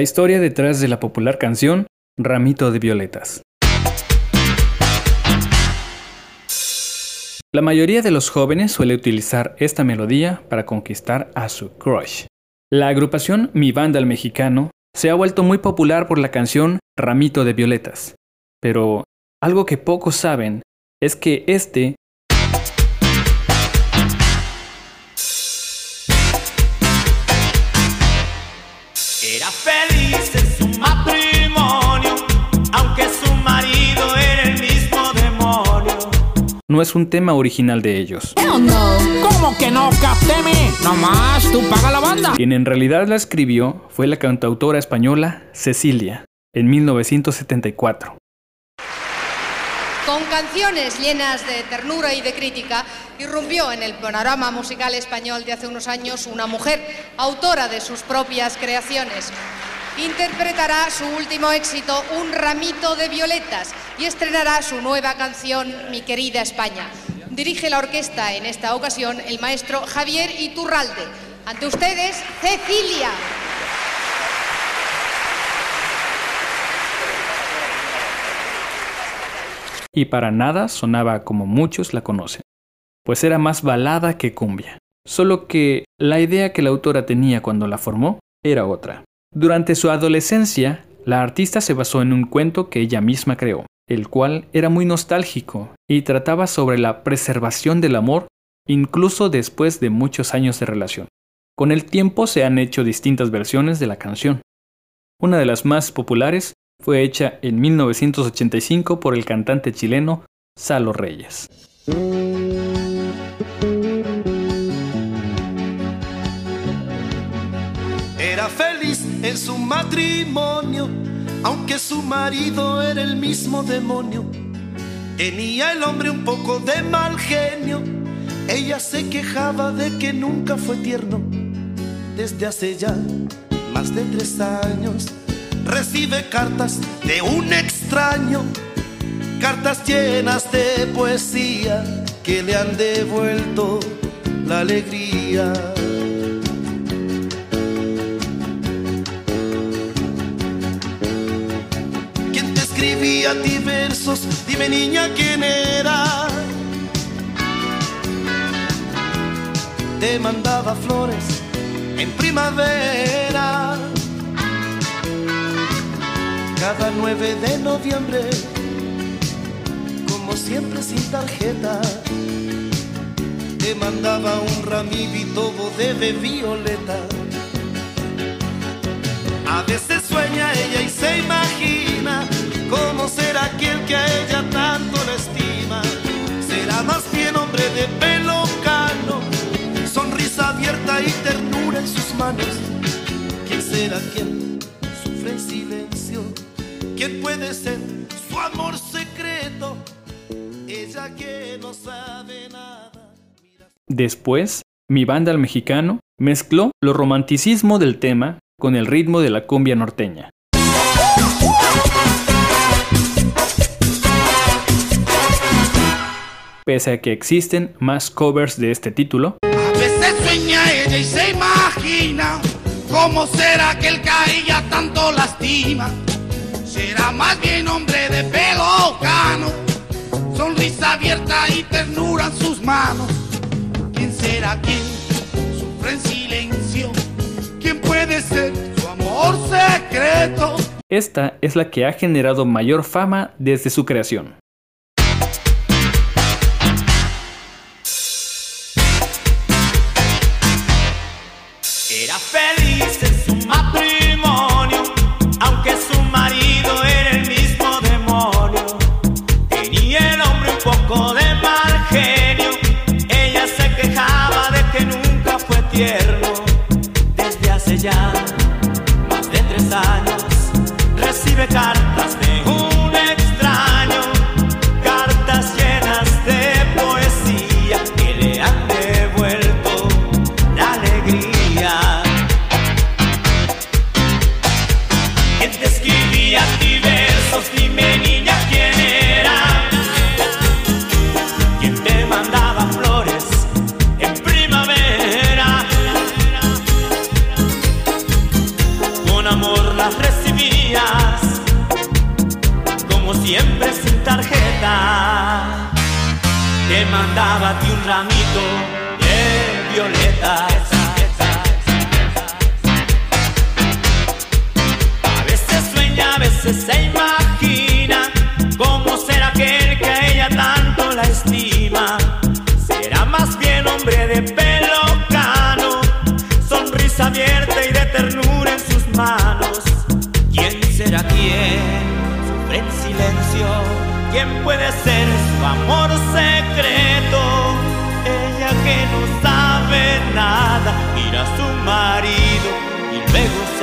la historia detrás de la popular canción Ramito de Violetas. La mayoría de los jóvenes suele utilizar esta melodía para conquistar a su crush. La agrupación Mi Banda al Mexicano se ha vuelto muy popular por la canción Ramito de Violetas. Pero algo que pocos saben es que este no es un tema original de ellos. ¿Cómo que no, Capteme? Nomás tú paga la banda. Quien en realidad la escribió fue la cantautora española Cecilia, en 1974. Con canciones llenas de ternura y de crítica, irrumpió en el panorama musical español de hace unos años una mujer autora de sus propias creaciones. Interpretará su último éxito, Un ramito de violetas, y estrenará su nueva canción, Mi querida España. Dirige la orquesta en esta ocasión el maestro Javier Iturralde. Ante ustedes, Cecilia. Y para nada sonaba como muchos la conocen, pues era más balada que cumbia. Solo que la idea que la autora tenía cuando la formó era otra. Durante su adolescencia, la artista se basó en un cuento que ella misma creó, el cual era muy nostálgico y trataba sobre la preservación del amor incluso después de muchos años de relación. Con el tiempo se han hecho distintas versiones de la canción. Una de las más populares fue hecha en 1985 por el cantante chileno Salo Reyes. En su matrimonio, aunque su marido era el mismo demonio. Tenía el hombre un poco de mal genio, ella se quejaba de que nunca fue tierno. Desde hace ya más de tres años recibe cartas de un extraño, cartas llenas de poesía que le han devuelto la alegría. ¿Quién te escribía a ti versos? Dime niña quién era. Te mandaba flores en primavera. Cada 9 de noviembre, como siempre sin tarjeta, te mandaba un ramito de violeta. A veces sueña ella y se imagina cómo será aquel que a ella tanto la estima. Será más bien hombre de pelo cano, sonrisa abierta y ternura en sus manos. ¿Quién será quien sufre en silencio? ¿Quién puede ser su amor secreto? Ella que no sabe nada. Después, mi banda al mexicano mezcló lo romanticismo del tema con el ritmo de la cumbia norteña. Pese a que existen más covers de este título, A veces sueña ella y se imagina cómo será que el que a ella tanto lastima. Será más bien hombre de pelo cano, sonrisa abierta y ternura en sus manos. ¿Quién será quien sufre en silencio? ¿Quién puede ser su amor secreto? esta es la que ha generado mayor fama desde su creación. Era feliz en su matrimonio, aunque su marido era el mismo demonio. Tenía el hombre un poco de mal genio, ella se quejaba de que nunca fue tierno. Desde hace ya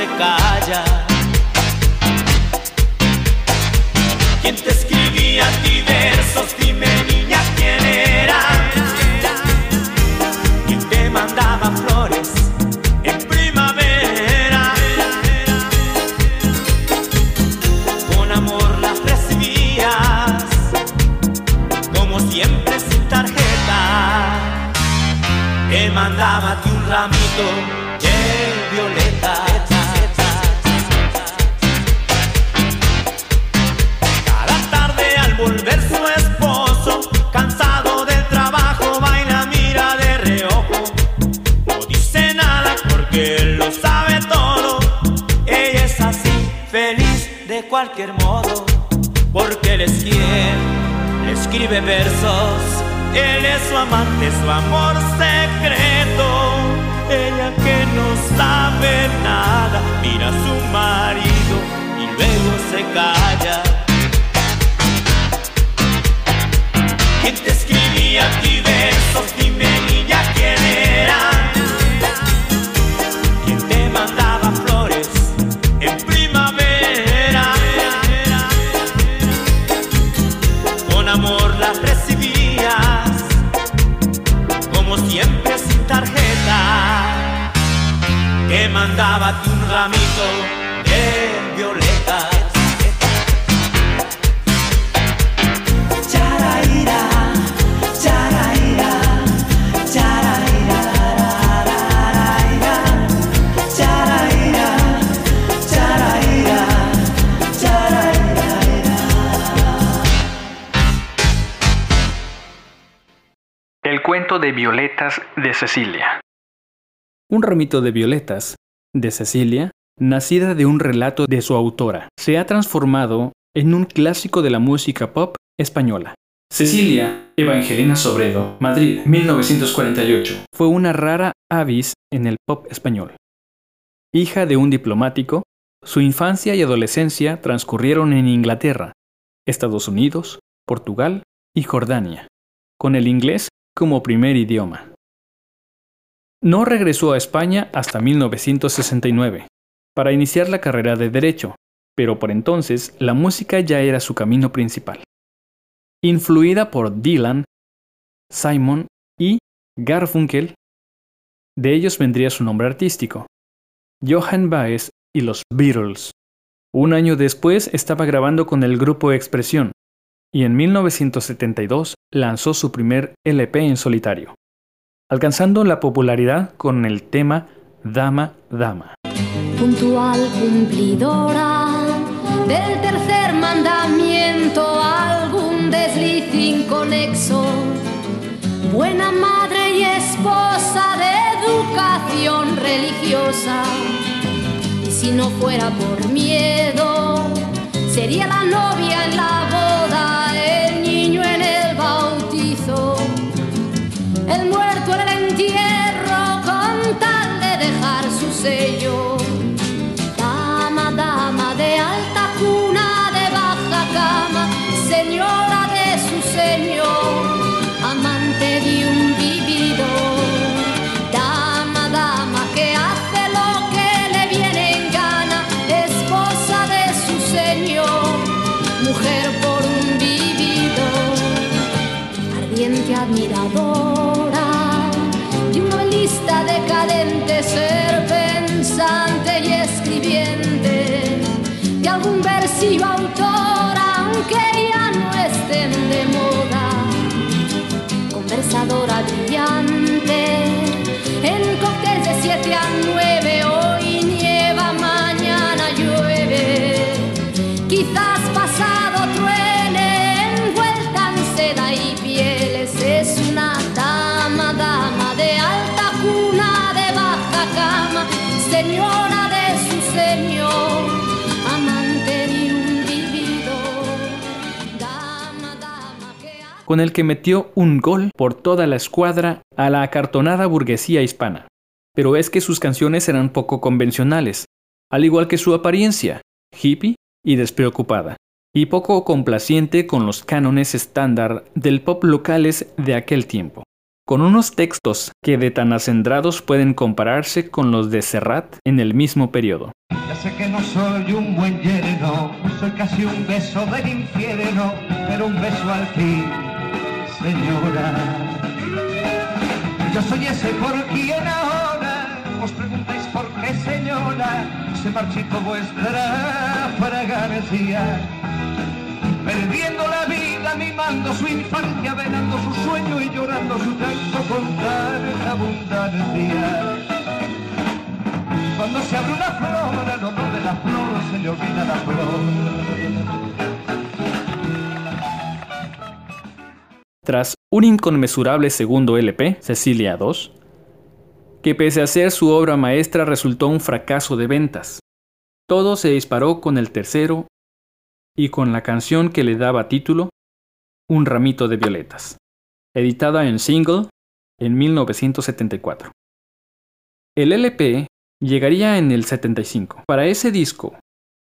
calla. ¿Quién te escribía a ti versos? Dime niña quién era. ¿Quién te mandaba flores en primavera? Con amor las recibías, como siempre sin tarjeta. Te mandaba ti un ramito cualquier modo. Porque él es quien le escribe versos. Él es su amante, su amor secreto. Ella que no sabe nada, mira a su marido y luego se calla. ¿Quién te escribía a ti versos? Dime niña quién era. Siempre sin tarjeta. Te mandaba un ramito de violetas. Cuento de violetas de Cecilia. Un ramito de violetas de Cecilia, nacida de un relato de su autora, se ha transformado en un clásico de la música pop española. Cecilia Evangelina Sobredo, Madrid, 1948, fue una rara avis en el pop español. Hija de un diplomático, su infancia y adolescencia transcurrieron en Inglaterra, Estados Unidos, Portugal y Jordania, con el inglés como primer idioma. No regresó a España hasta 1969 para iniciar la carrera de Derecho, pero por entonces la música ya era su camino principal. Influida por Dylan, Simon y Garfunkel, de ellos vendría su nombre artístico, Johann Baez y los Beatles. Un año después estaba grabando con el grupo Expresión y en 1972 lanzó su primer LP en solitario, alcanzando la popularidad con el tema Dama Dama. puntual cumplidora del tercer mandamiento, algún desliz inconexo, buena madre y esposa de educación religiosa. Y si no fuera por miedo, sería la novia en la admiradora de un novelista decadente, ser pensante y escribiente de algún versillo con el que metió un gol por toda la escuadra a la acartonada burguesía hispana. Pero es que sus canciones eran poco convencionales, al igual que su apariencia, hippie y despreocupada, y poco complaciente con los cánones estándar del pop locales de aquel tiempo, con unos textos que de tan acendrados pueden compararse con los de Serrat en el mismo periodo. Ya sé que no soy un buen yerno, soy casi un beso del infierno, pero un beso al fin, señora. Yo soy ese por quien ahora os preguntáis por qué, señora, se marchitó vuestra fragancia. Perdiendo la vida, mimando su infancia, venando su sueño y llorando su llanto con tanta abundancia. Cuando se abre una flor, el olor de la flor se le olvida la flor. Tras un inconmensurable segundo LP, Cecilia II, que pese a ser su obra maestra resultó un fracaso de ventas. Todo se disparó con el tercero y con la canción que le daba título, Un ramito de violetas, editada en single en 1974. El LP llegaría en el 75. Para ese disco,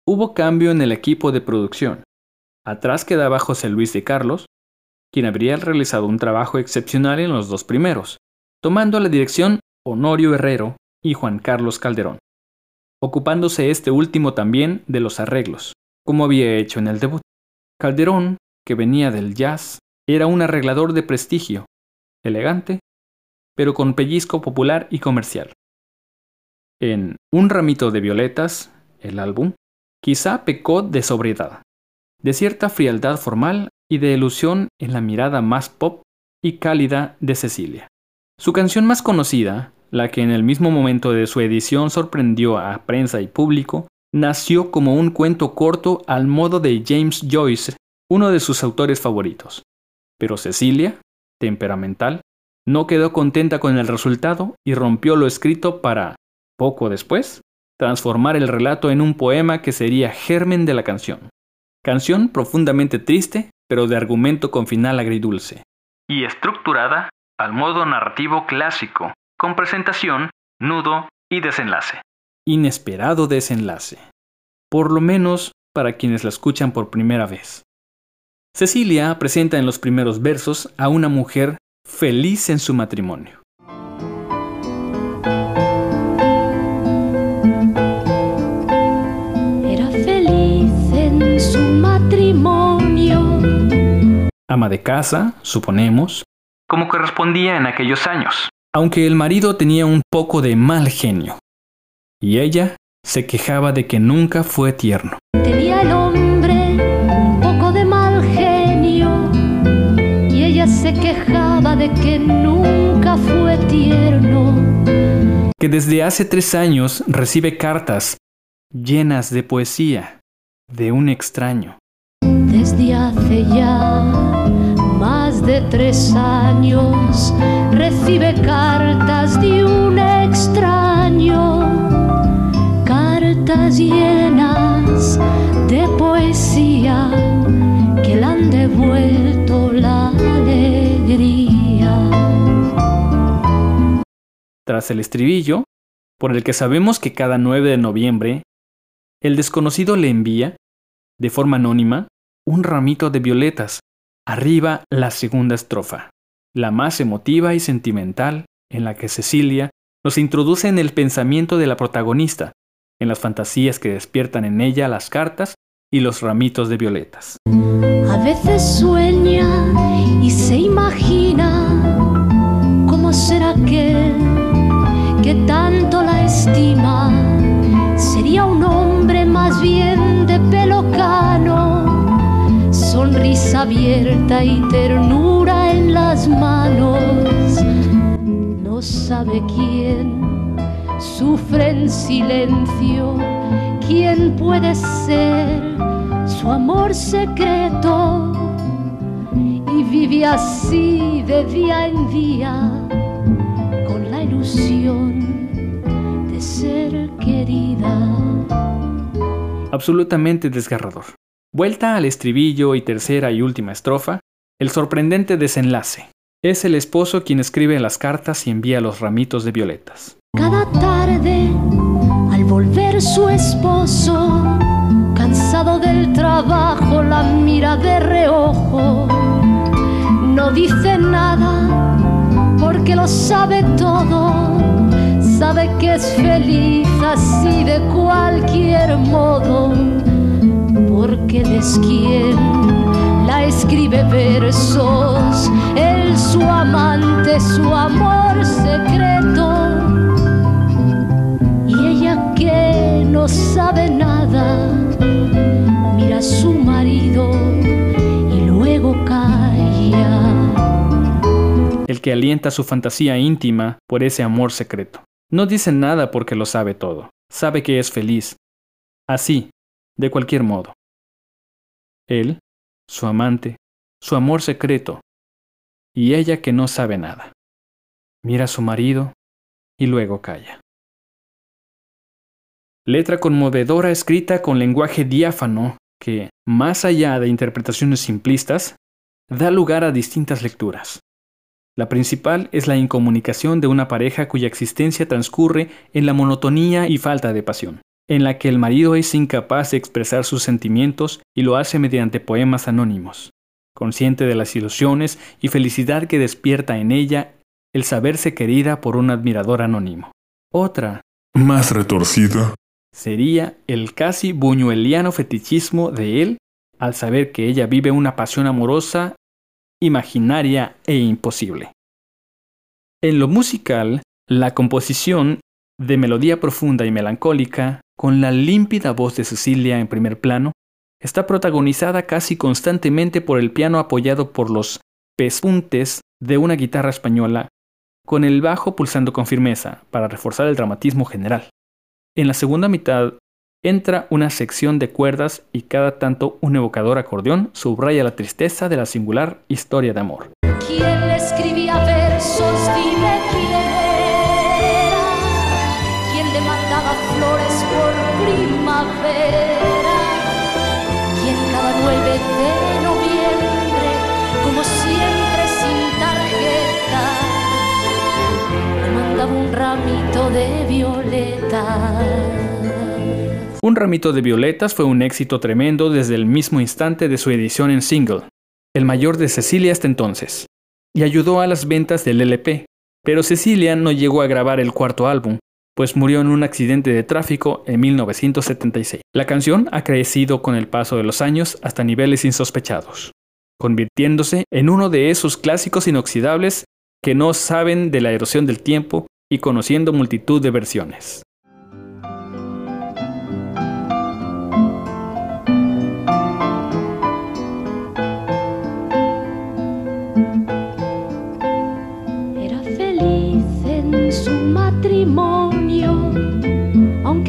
hubo cambio en el equipo de producción. Atrás quedaba José Luis de Carlos, quien habría realizado un trabajo excepcional en los dos primeros, tomando la dirección Honorio Herrero y Juan Carlos Calderón, ocupándose este último también de los arreglos, como había hecho en el debut. Calderón, que venía del jazz, era un arreglador de prestigio, elegante, pero con pellizco popular y comercial. En Un ramito de violetas, el álbum, quizá pecó de sobriedad, de cierta frialdad formal y de ilusión en la mirada más pop y cálida de Cecilia. Su canción más conocida, la que en el mismo momento de su edición sorprendió a prensa y público, nació como un cuento corto al modo de James Joyce, uno de sus autores favoritos. Pero Cecilia, temperamental, no quedó contenta con el resultado y rompió lo escrito para, poco después, transformar el relato en un poema que sería germen de la canción. Canción profundamente triste, pero de argumento con final agridulce. Y estructurada al modo narrativo clásico, con presentación, nudo y desenlace. Inesperado desenlace. Por lo menos para quienes la escuchan por primera vez. Cecilia presenta en los primeros versos a una mujer feliz en su matrimonio. Era feliz en su matrimonio. ama de casa, suponemos, como correspondía en aquellos años, aunque el marido tenía un poco de mal genio, y ella se quejaba de que nunca fue tierno. Tenía el hombre se quejaba de que nunca fue tierno. que desde hace tres años recibe cartas llenas de poesía de un extraño. Desde hace ya más de tres años recibe cartas de un extraño, cartas llenas El estribillo, por el que sabemos que cada 9 de noviembre, el desconocido le envía, de forma anónima, un ramito de violetas. Arriba la segunda estrofa, la más emotiva y sentimental, en la que Cecilia nos introduce en el pensamiento de la protagonista, en las fantasías que despiertan en ella las cartas y los ramitos de violetas. A veces sueña y se imagina cómo será que tanto la estima. Sería un hombre más bien de pelo cano, sonrisa abierta y ternura en las manos. No sabe quién sufre en silencio, quién puede ser secreto y vive así de día en día con la ilusión ser querida. Absolutamente desgarrador. Vuelta al estribillo y tercera y última estrofa, el sorprendente desenlace. Es el esposo quien escribe las cartas y envía los ramitos de violetas. Cada tarde, al volver su esposo, cansado del trabajo, la mira de reojo. No dice nada porque lo sabe todo. Sabe que es feliz así de cualquier modo. Porque es quien la escribe versos. Él su amante, su amor secreto. Y ella que no sabe nada, mira a su marido y luego calla. el que alienta su fantasía íntima por ese amor secreto. No dice nada porque lo sabe todo. Sabe que es feliz. Así, de cualquier modo. Él, su amante, su amor secreto, y ella que no sabe nada. Mira a su marido y luego calla. Letra conmovedora escrita con lenguaje diáfano que, más allá de interpretaciones simplistas, da lugar a distintas lecturas. La principal es la incomunicación de una pareja cuya existencia transcurre en la monotonía y falta de pasión, en la que el marido es incapaz de expresar sus sentimientos y lo hace mediante poemas anónimos, consciente de las ilusiones y felicidad que despierta en ella el saberse querida por un admirador anónimo. Otra Más retorcida. sería el casi buñueliano fetichismo de él al saber que ella vive una pasión amorosa, imaginaria e imposible. En lo musical, la composición, de melodía profunda y melancólica, con la límpida voz de Cecilia en primer plano, está protagonizada casi constantemente por el piano apoyado por los pespuntes de una guitarra española, con el bajo pulsando con firmeza para reforzar el dramatismo general. En la segunda mitad entra una sección de cuerdas y cada tanto un evocador acordeón subraya la tristeza de la singular historia de amor. ¿Quién le escribía versos? Dime quién era. ¿Quién le mandaba flores por primavera? ¿Quién cada 9 de noviembre, como siempre sin tarjeta, le mandaba un ramito de violetas? Un ramito de violetas fue un éxito tremendo desde el mismo instante de su edición en single, el mayor de Cecilia hasta entonces, y ayudó a las ventas del LP. Pero Cecilia no llegó a grabar el cuarto álbum, pues murió en un accidente de tráfico en 1976. La canción ha crecido con el paso de los años hasta niveles insospechados, convirtiéndose en uno de esos clásicos inoxidables que no saben de la erosión del tiempo y conociendo multitud de versiones.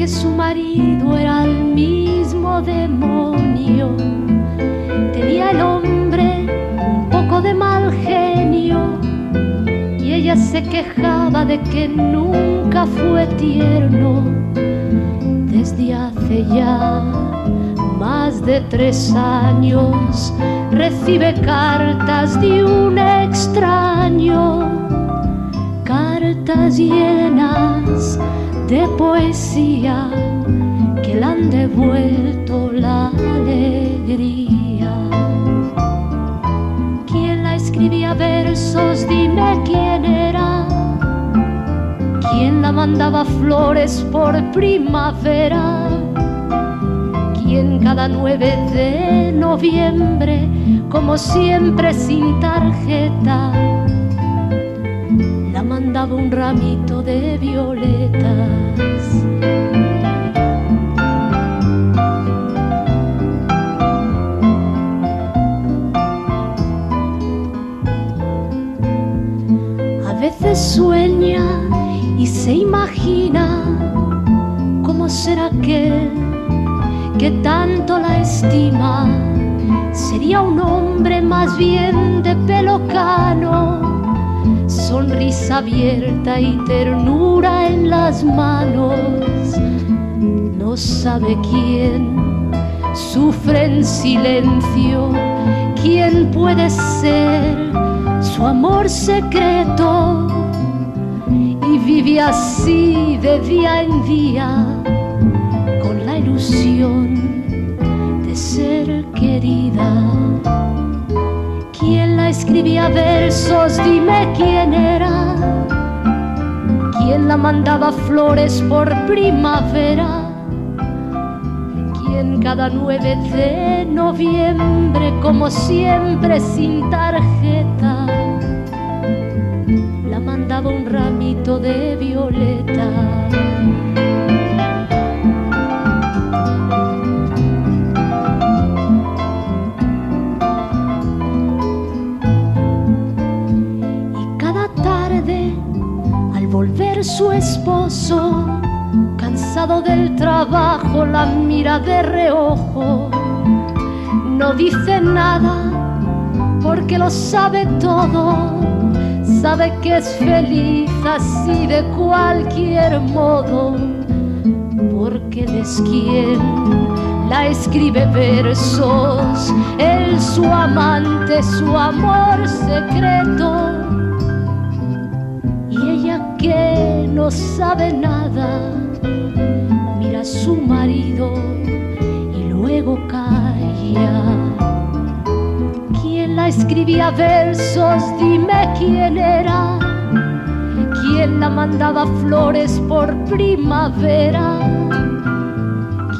Su marido era el mismo demonio. Tenía el hombre un poco de mal genio y ella se quejaba de que nunca fue tierno. Desde hace ya más de tres años recibe cartas de un extraño cartas llenas de poesía que le han devuelto la alegría. ¿Quién la escribía versos? Dime quién era. ¿Quién la mandaba flores por primavera? ¿Quién cada 9 de noviembre, como siempre sin tarjeta, un ramito de violetas. A veces sueña y se imagina cómo será aquel que tanto la estima sería un hombre más bien de pelo cano, sonrisa abierta y ternura en las manos. No sabe quién sufre en silencio, quién puede ser su amor secreto y vive así de día en día con la ilusión de ser querida. ¿Quién la escribía versos? Dime quién era. ¿Quién la mandaba flores por primavera? ¿Quién cada 9 de noviembre, como siempre sin tarjeta, la mandaba un ramito de violeta? Esposo, cansado del trabajo, la mira de reojo. No dice nada porque lo sabe todo. Sabe que es feliz así de cualquier modo. Porque es quien la escribe versos. Él su amante, su amor secreto. No sabe nada mira su marido y luego calla. ¿Quién la escribía versos? Dime quién era. ¿Quién la mandaba flores por primavera?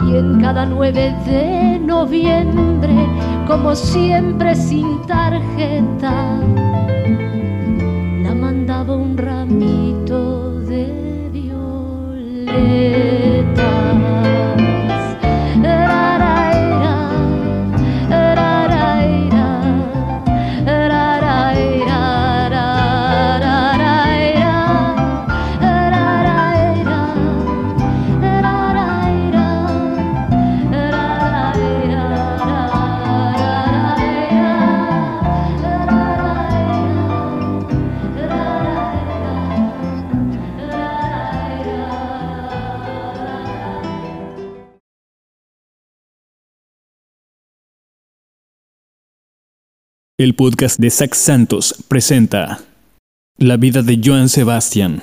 ¿Quién cada 9 de noviembre, como siempre sin tarjeta, violetas? El podcast de Zack Santos presenta La vida de Joan Sebastián.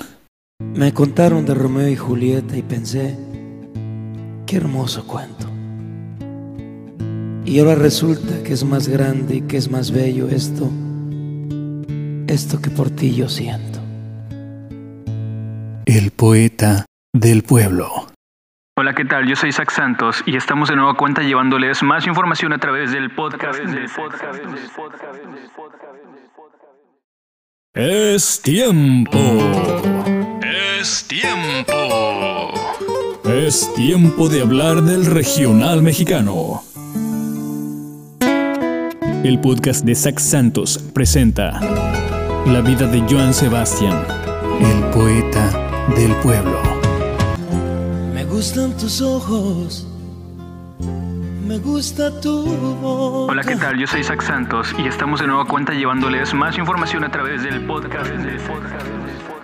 Me contaron de Romeo y Julieta y pensé, qué hermoso cuento. Y ahora resulta que es más grande y que es más bello esto, esto que por ti yo siento. El poeta del pueblo. Hola, ¿qué tal? Yo soy Zack Santos y estamos de nueva cuenta llevándoles más información a través del podcast. Es tiempo. Es tiempo. Es tiempo de hablar del regional mexicano. El podcast de Zack Santos presenta La vida de Joan Sebastián, el poeta del pueblo. Gustan tus ojos, me gusta tu voz. Hola, ¿qué tal? Yo soy Zack Santos y estamos de nueva cuenta llevándoles más información a través del podcast. del podcast.